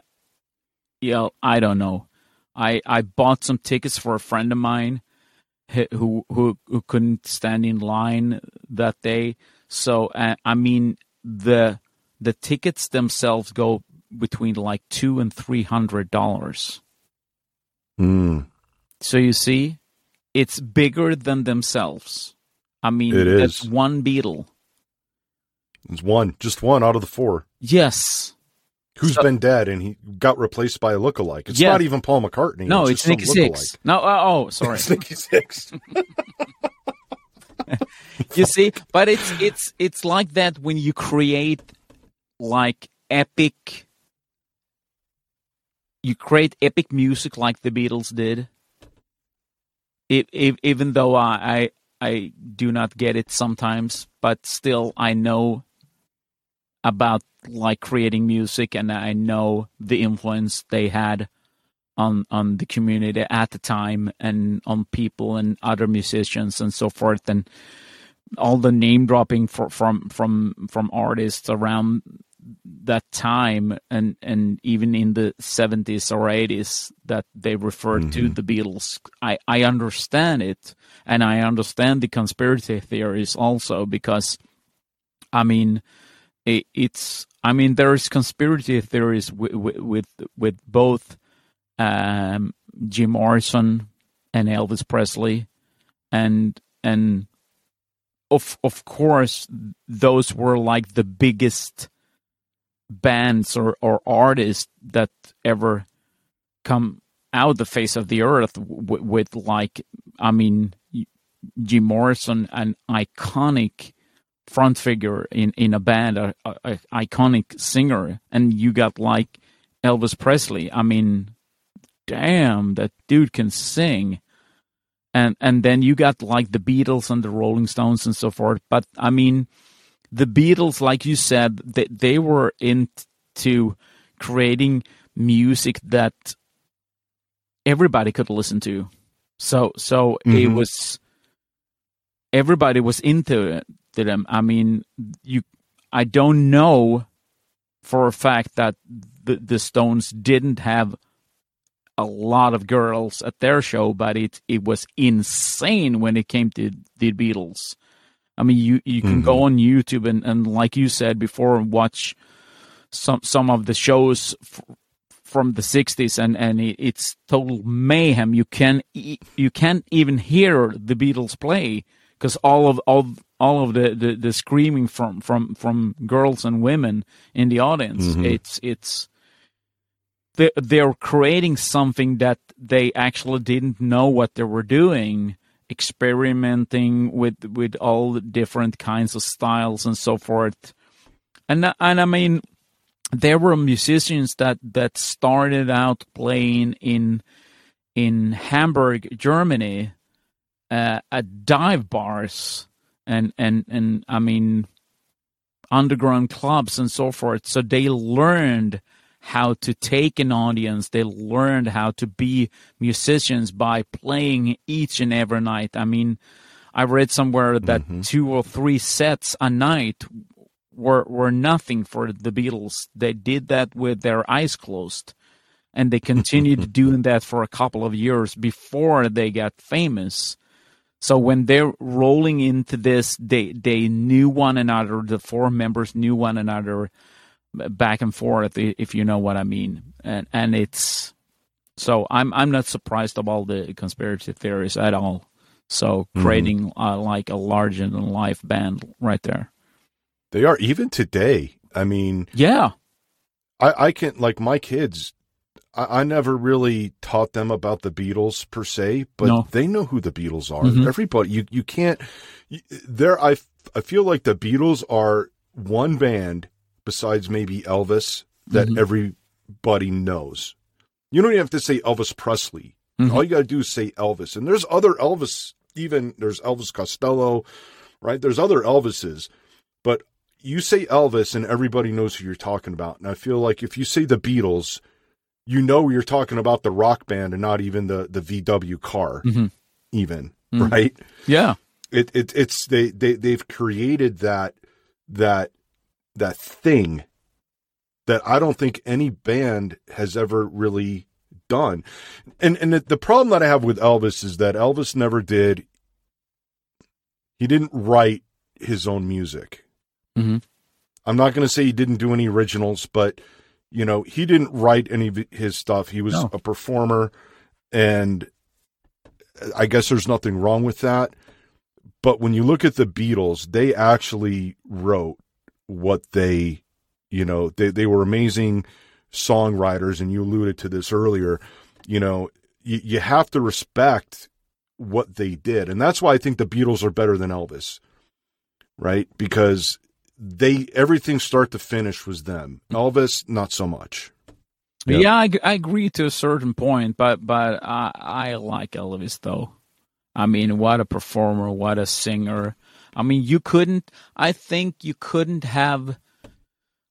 yeah, I don't know. I I bought some tickets for a friend of mine who who who, who couldn't stand in line that day. So uh, I mean the the tickets themselves go between like two and three hundred dollars. Mm. So you see, it's bigger than themselves. I mean, It that's is. one Beatle. It's one, just one out of the four. Yes. Who's So- been dead and he got replaced by a lookalike. It's Yeah. not even Paul McCartney. No, it's, some Nikki Sixx. No, uh, oh, sorry. It's Nikki Sixx. you see, but it's it's it's like that when you create like epic you create epic music like the Beatles did. Even though I, I I do not get it sometimes, but still I know about like creating music and I know the influence they had on on the community at the time and on people and other musicians and so forth and all the name dropping for, from from from artists around that time and and even in the 70s or 80s that they referred mm-hmm. to the Beatles I I understand it and I understand the conspiracy theories also because I mean it, it's I mean there's conspiracy theories with with, with both um, Jim Morrison and Elvis Presley, and and of of course those were like the biggest bands or, or artists that ever come out the face of the earth with, with like I mean Jim Morrison an iconic front figure in in a band a, a, a iconic singer and you got like Elvis Presley I mean damn, that dude can sing. And and then you got like the Beatles and the Rolling Stones and so forth. But I mean, the Beatles, like you said, they they were into creating music that everybody could listen to. So so mm-hmm. it was everybody was into it to them. I mean, you I don't know for a fact that the the Stones didn't have a lot of girls at their show, but it it was insane when it came to the Beatles. I mean, you you can mm-hmm. go on YouTube and, and like you said before, watch some some of the shows f- from the '60s, and and it, it's total mayhem. You can you can't even hear the Beatles play because all of all all of the, the, the screaming from from from girls and women in the audience. Mm-hmm. It's it's they're, they're creating something that they actually didn't know what they were doing experimenting with with all different kinds of styles and so forth. And and i mean there were musicians that that started out playing in in hamburg germany uh, at dive bars and and and i mean underground clubs and so forth. So they learned how to take an audience. They learned how to be musicians by playing each and every night. I mean, I read somewhere that mm-hmm. two or three sets a night were were nothing for the Beatles. They did that with their eyes closed, and they continued doing that for a couple of years before they got famous. So when they're rolling into this, they they knew one another. The four members knew one another back and forth, if you know what I mean. And and it's so I'm I'm not surprised of all the conspiracy theories at all. So mm-hmm. creating mm-hmm. uh, like a larger than life band right there. They are even today. I mean, yeah. I I can like my kids. I, I never really taught them about the Beatles per se, but no. they know who the Beatles are. Mm-hmm. Everybody, you you can't. There, I I feel like the Beatles are one band besides maybe Elvis that mm-hmm. everybody knows. You don't even have to say Elvis Presley. Mm-hmm. All you got to do is say Elvis. And there's other Elvis, even there's Elvis Costello, right? There's other Elvises. But you say Elvis and everybody knows who you're talking about. And I feel like if you say the Beatles, you know you're talking about the rock band and not even the, the VW car, mm-hmm. even, mm-hmm. right? Yeah. It, it it's they, they they've created that that that thing that I don't think any band has ever really done. And and the, problem that I have with Elvis is that Elvis never did he didn't write his own music. Mm-hmm. I'm not going to say he didn't do any originals, but you know, he didn't write any of his stuff. He was no. a performer and I guess there's nothing wrong with that. But when you look at the Beatles, they actually wrote what they, you know, they, they were amazing songwriters. And you alluded to this earlier. You know, you, you have to respect what they did. And that's why I think the Beatles are better than Elvis, right? Because they, everything start to finish was them. Elvis, not so much. Yeah. Yeah, I, I agree to a certain point, but but I I like Elvis though. I mean, what a performer, what a singer. I mean, you couldn't. I think you couldn't have.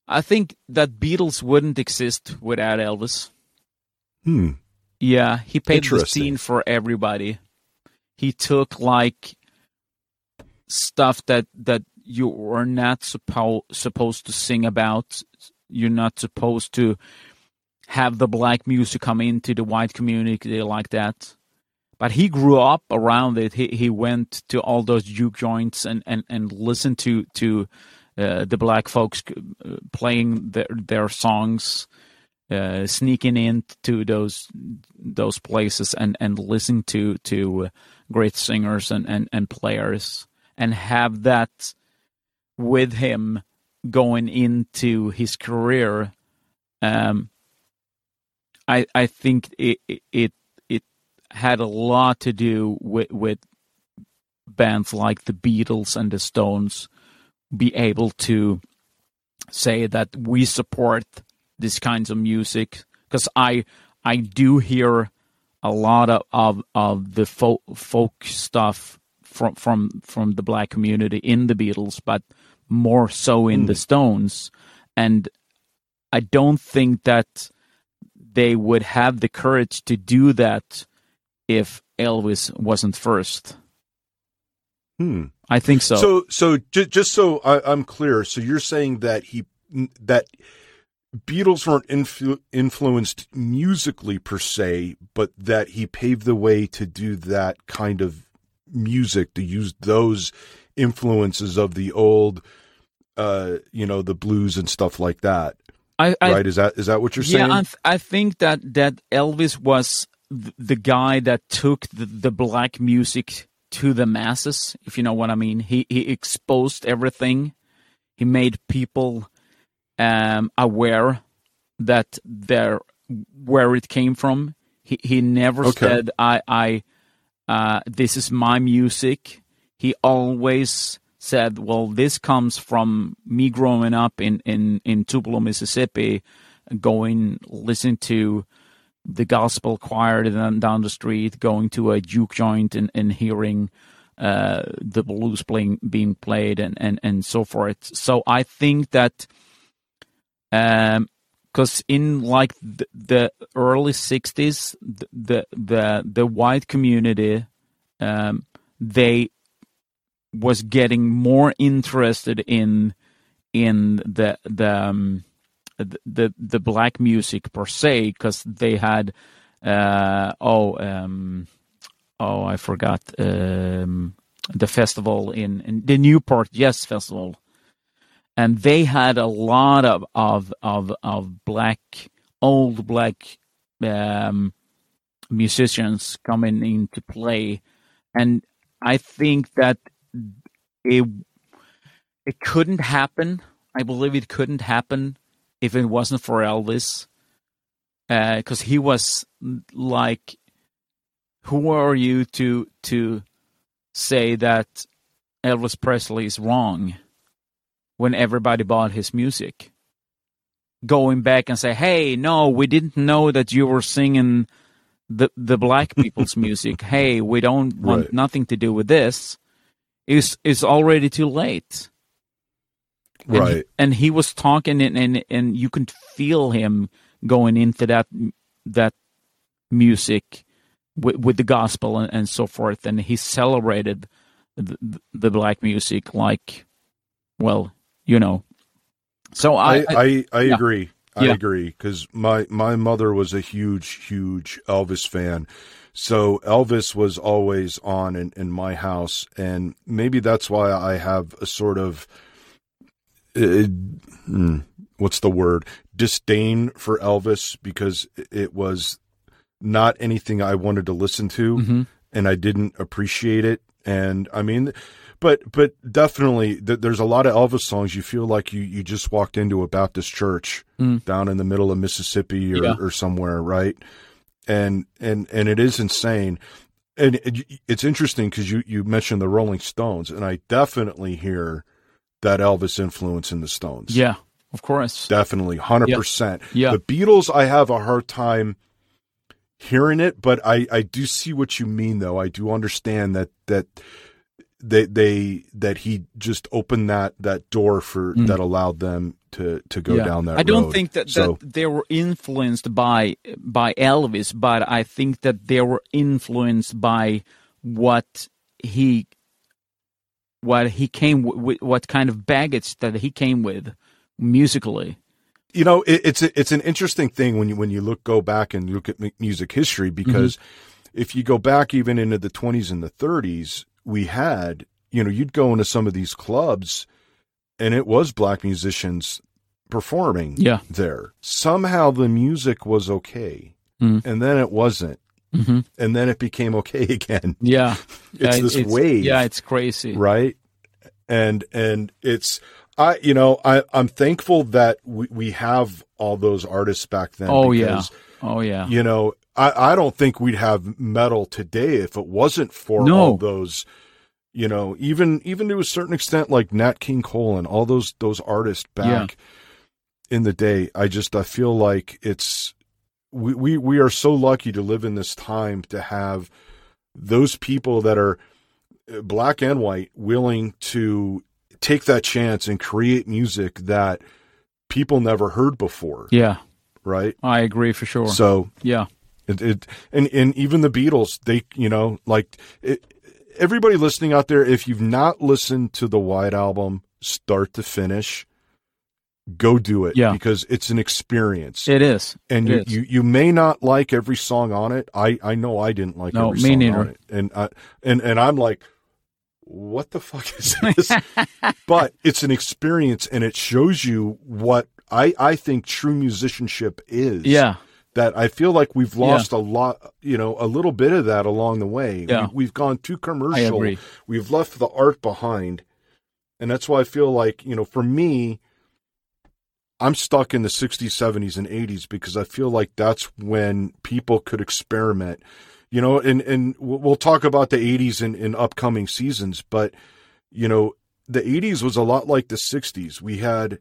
I think that Beatles wouldn't exist without Elvis. Hmm. Yeah, he paved the scene for everybody. He took like stuff that that you were not suppo- supposed to sing about. You're not supposed to have the black music come into the white community like that. But he grew up around it. He he went to all those juke joints and and and listened to to uh, the black folks uh, playing their their songs uh, sneaking into those those places and and listening to to great singers and and, and players and have that with him going into his career um i i think it it had a lot to do with with bands like the Beatles and the Stones be able to say that we support these kinds of music. Because I I do hear a lot of of, of the folk folk stuff from from from the black community in the Beatles, but more so in the hmm. Stones, and I don't think that they would have the courage to do that if Elvis wasn't first. Hmm. I think so. So, so j- just so I, I'm clear, so you're saying that he that Beatles weren't influ- influenced musically per se, but that he paved the way to do that kind of music, to use those influences of the old, uh, you know, the blues and stuff like that. I, I right? Is that is that what you're saying? Yeah, I, th- I think that that Elvis was the guy that took the, the black music to the masses, if you know what I mean. He he exposed everything. He made people um, aware that there where it came from. He he never Okay. said I I uh, this is my music. He always said, "Well, this comes from me growing up in in in Tupelo, Mississippi, going listening to the gospel choir down, the street, going to a juke joint and, and hearing uh, the blues playing being played and, and and so forth." So I think that um because in like the, the early 60s the, the the the white community um they was getting more interested in in the the um, the, the black music per se because they had uh oh um oh I forgot um the festival in, in the Newport Jazz Festival and they had a lot of of of, of black old black um, musicians coming into play, and I think that it it couldn't happen. I believe it couldn't happen if it wasn't for Elvis, uh, because he was like, who are you to to say that Elvis Presley is wrong? when everybody bought his music. Going back and say, "Hey, no, we didn't know that you were singing the the black people's music. Hey, we don't want Right. nothing to do with this." Is is already too late. And right. and he was talking, and, and and you could feel him going into that that music with, with the gospel and, and so forth, and he celebrated the, the black music like, well, you know. So I, I I, I yeah. agree. I Yeah. agree because my my mother was a huge huge Elvis fan, so Elvis was always on in, in my house, and maybe that's why I have a sort of uh, hmm, what's the word disdain for Elvis because it was not anything I wanted to listen to, Mhm. and I didn't appreciate it. And I mean, but but definitely, th- there's a lot of Elvis songs you feel like you you just walked into a Baptist church Mm. down in the middle of Mississippi or, Yeah. or somewhere, right? And and and it is insane. And it, it's interesting because you you mentioned the Rolling Stones, and I definitely hear that Elvis influence in the Stones. yeah, of course. Definitely, hundred percent. Yeah. The Beatles, I have a hard time hearing it, but I I do see what you mean, though. I do understand that that they they that he just opened that that door for that allowed them to to go Mm. Yeah. down that. I don't road. think that, so. that they were influenced by by Elvis, but I think that they were influenced by what he what he came with, what kind of baggage that he came with musically. you know it, it's a, it's an interesting thing when you when you look go back and look at music history because if you go back even into the 20s and the 30s we had you know you'd go into some of these clubs and it was black musicians performing Yeah. there somehow the music was okay Mhm. and then it wasn't Mm-hmm. and then it became okay again Yeah, It's Yeah, this wave. Yeah, it's crazy. right and and it's i you know i i'm thankful that we, we have all those artists back then Oh yeah, oh yeah. you know i i don't think we'd have metal today if it wasn't for No. all those you know even even to a certain extent like nat king cole and all those those artists back in the day i just i feel like it's we, we we are so lucky to live in this time to have those people that are uh, black and white willing to take that chance and create music that people never heard before. Yeah, right? I agree for sure. so yeah, it, it and and even the beatles they you know like it, everybody listening out there if you've not listened to the white album start to finish go do it Yeah. because it's an experience it is. and It you, is. you you may not like every song on it. I I know I didn't like No, every song neither. on it, and I, and and I'm like, what the fuck is this? but it's an experience, and it shows you what I I think true musicianship is. yeah, That I feel like we've lost a lot, you know, a little bit of that along the way. Yeah. We, we've gone too commercial. We've left the art behind, and that's why I feel like you know, for me, I'm stuck in the 60s, 70s, and 80s because I feel like that's when people could experiment. You know, and, and we'll talk about the 80s in, in upcoming seasons, but, you know, the 80s was a lot like the 60s. We had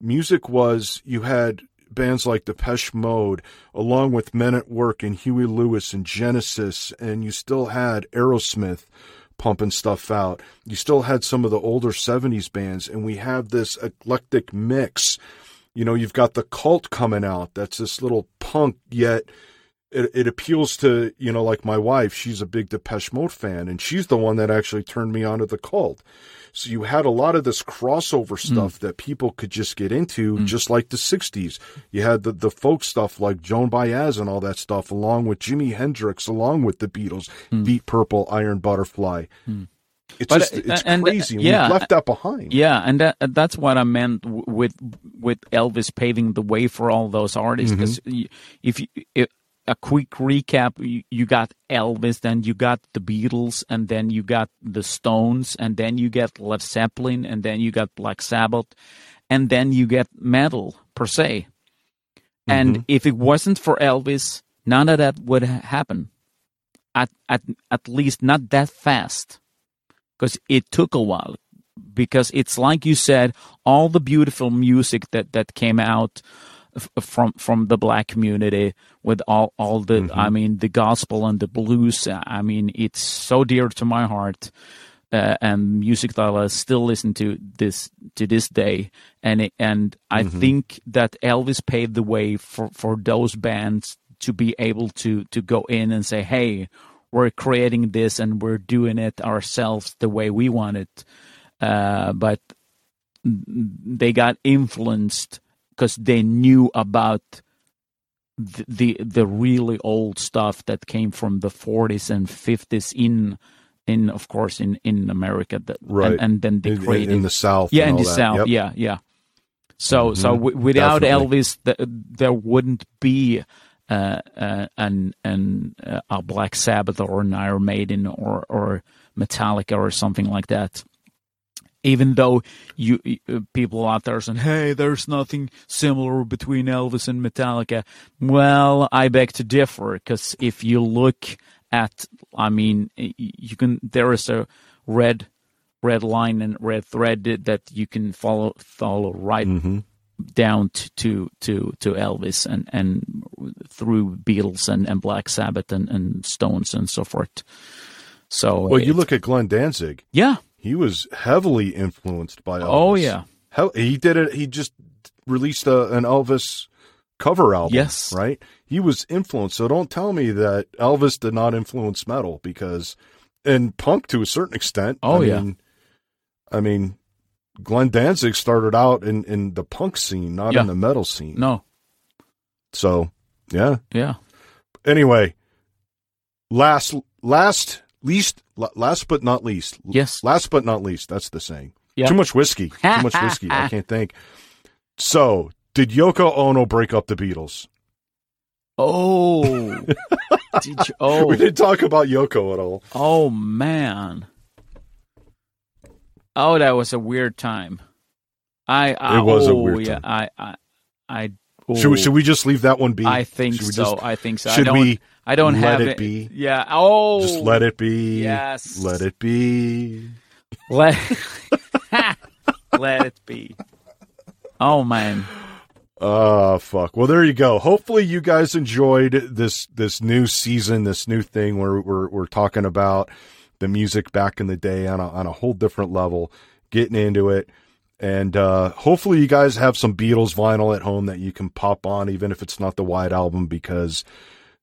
music was, you had bands like Depeche Mode, along with Men at Work and Huey Lewis and Genesis, and you still had Aerosmith pumping stuff out. You still had some of the older 70s bands, and we have this eclectic mix. You know, you've got the cult coming out. That's this little punk, yet it, it appeals to, you know, like my wife. She's a big Depeche Mode fan, and she's the one that actually turned me onto the cult. So you had a lot of this crossover hmm. stuff that people could just get into, hmm. just like the 60s. You had the, the folk stuff like Joan Baez and all that stuff, along with Jimi Hendrix, along with the Beatles, hmm. Deep Purple, Iron Butterfly. It's But, just, uh, it's and, uh, crazy. yeah, We've left that behind. Yeah, and that, that's what I meant with with Elvis paving the way for all those artists. Mm-hmm. 'Cause y if, you, if a quick recap, you, you got Elvis, then you got the Beatles, and then you got the Stones, and then you get Led Zeppelin, and then you got Black Sabbath, and then you get metal per se. Mm-hmm. And if it wasn't for Elvis, none of that would happen. At at at least not that fast because it took a while. Because it's like you said all the beautiful music that that came out from from the black community with all all the i mean the gospel and the blues i mean it's so dear to my heart uh, and music that I still listen to this to this day, and it, and I think that Elvis paved the way for, for those bands to be able to to go in and say, "Hey, we're creating this and we're doing it ourselves the way we want it." Uh, but they got influenced because they knew about the, the the really old stuff that came from the 40s and 50s in in of course in in America that Right. and, and then they In, in- created in the South. yeah in the that. south Yep. yeah yeah so so Mhm. w- without Definitely. elvis th- there wouldn't be uh, uh, an an uh, a black sabbath or an iron maiden or or metallica or something like that. Even though you people out there saying hey there's nothing similar between elvis and metallica. Well i beg to differ because if you look at i mean you can there is a red red line and red thread that you can follow follow right? Mhm. Down to to to, Elvis and and through Beatles and, and Black Sabbath and, and Stones and so forth. So Well, you look at Glenn Danzig. yeah, He was heavily influenced by Elvis. oh yeah, Hell, he did it. He just released a, an Elvis cover album. Yes. right. He was influenced. So don't tell me that Elvis did not influence metal because, and punk to a certain extent. Oh, I yeah. Mean, I mean, Glenn Danzig started out in in the punk scene, not Yeah. in the metal scene. no, So yeah. yeah, Anyway, last last least last but not least. Yes. Last but not least. That's the saying. Yeah. Too much whiskey. Too much whiskey. I can't think. So, did Yoko Ono break up the Beatles? Oh, did you, oh, We didn't talk about Yoko at all. oh man, oh that was a weird time. I, I It was a oh, weird yeah, time. I I I. Should, we, oh. should we just leave that one be? I think so. just- I think so. should I don't, we I don't let have it be? Yeah. Oh, just let it be. Yes. Let it be. Let let it be. Oh man. Oh fuck. Well, there you go. Hopefully, you guys enjoyed this this new season, this new thing where we're we're talking about the music back in the day on a on a whole different level, getting into it, and uh, hopefully, you guys have some Beatles vinyl at home that you can pop on, even if it's not the White Album, because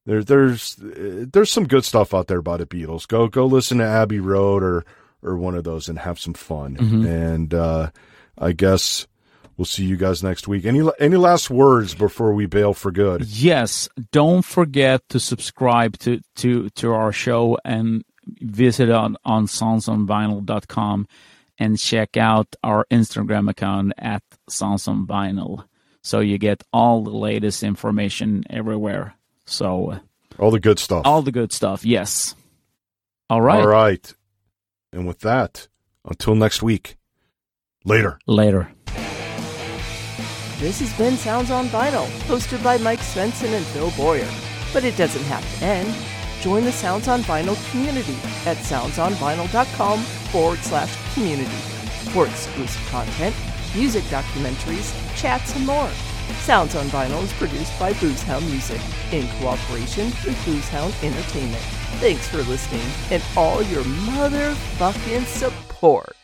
there's there's there's some good stuff out there by the Beatles. Go go listen to Abbey Road or or one of those and have some fun. And uh, I guess. We'll see you guys next week. Any any last words before we bail for good? Yes, don't forget to subscribe to to to our show and visit on on soundsonvinyl.com and check out our Instagram account at Sounds on Vinyl so you get all the latest information everywhere. So uh, All the good stuff. all the good stuff. Yes. All right. All right. And with that, until next week. Later. Later. This has been Sounds on Vinyl, hosted by Mike Svensson and Phil Boyer. But it doesn't have to end. Join the Sounds on Vinyl community at soundsonvinyl.com forward slash community for exclusive content, music documentaries, chats, and more. Sounds on Vinyl is produced by Boozehound Music in cooperation with Boozehound Entertainment. Thanks for listening and all your motherfucking support.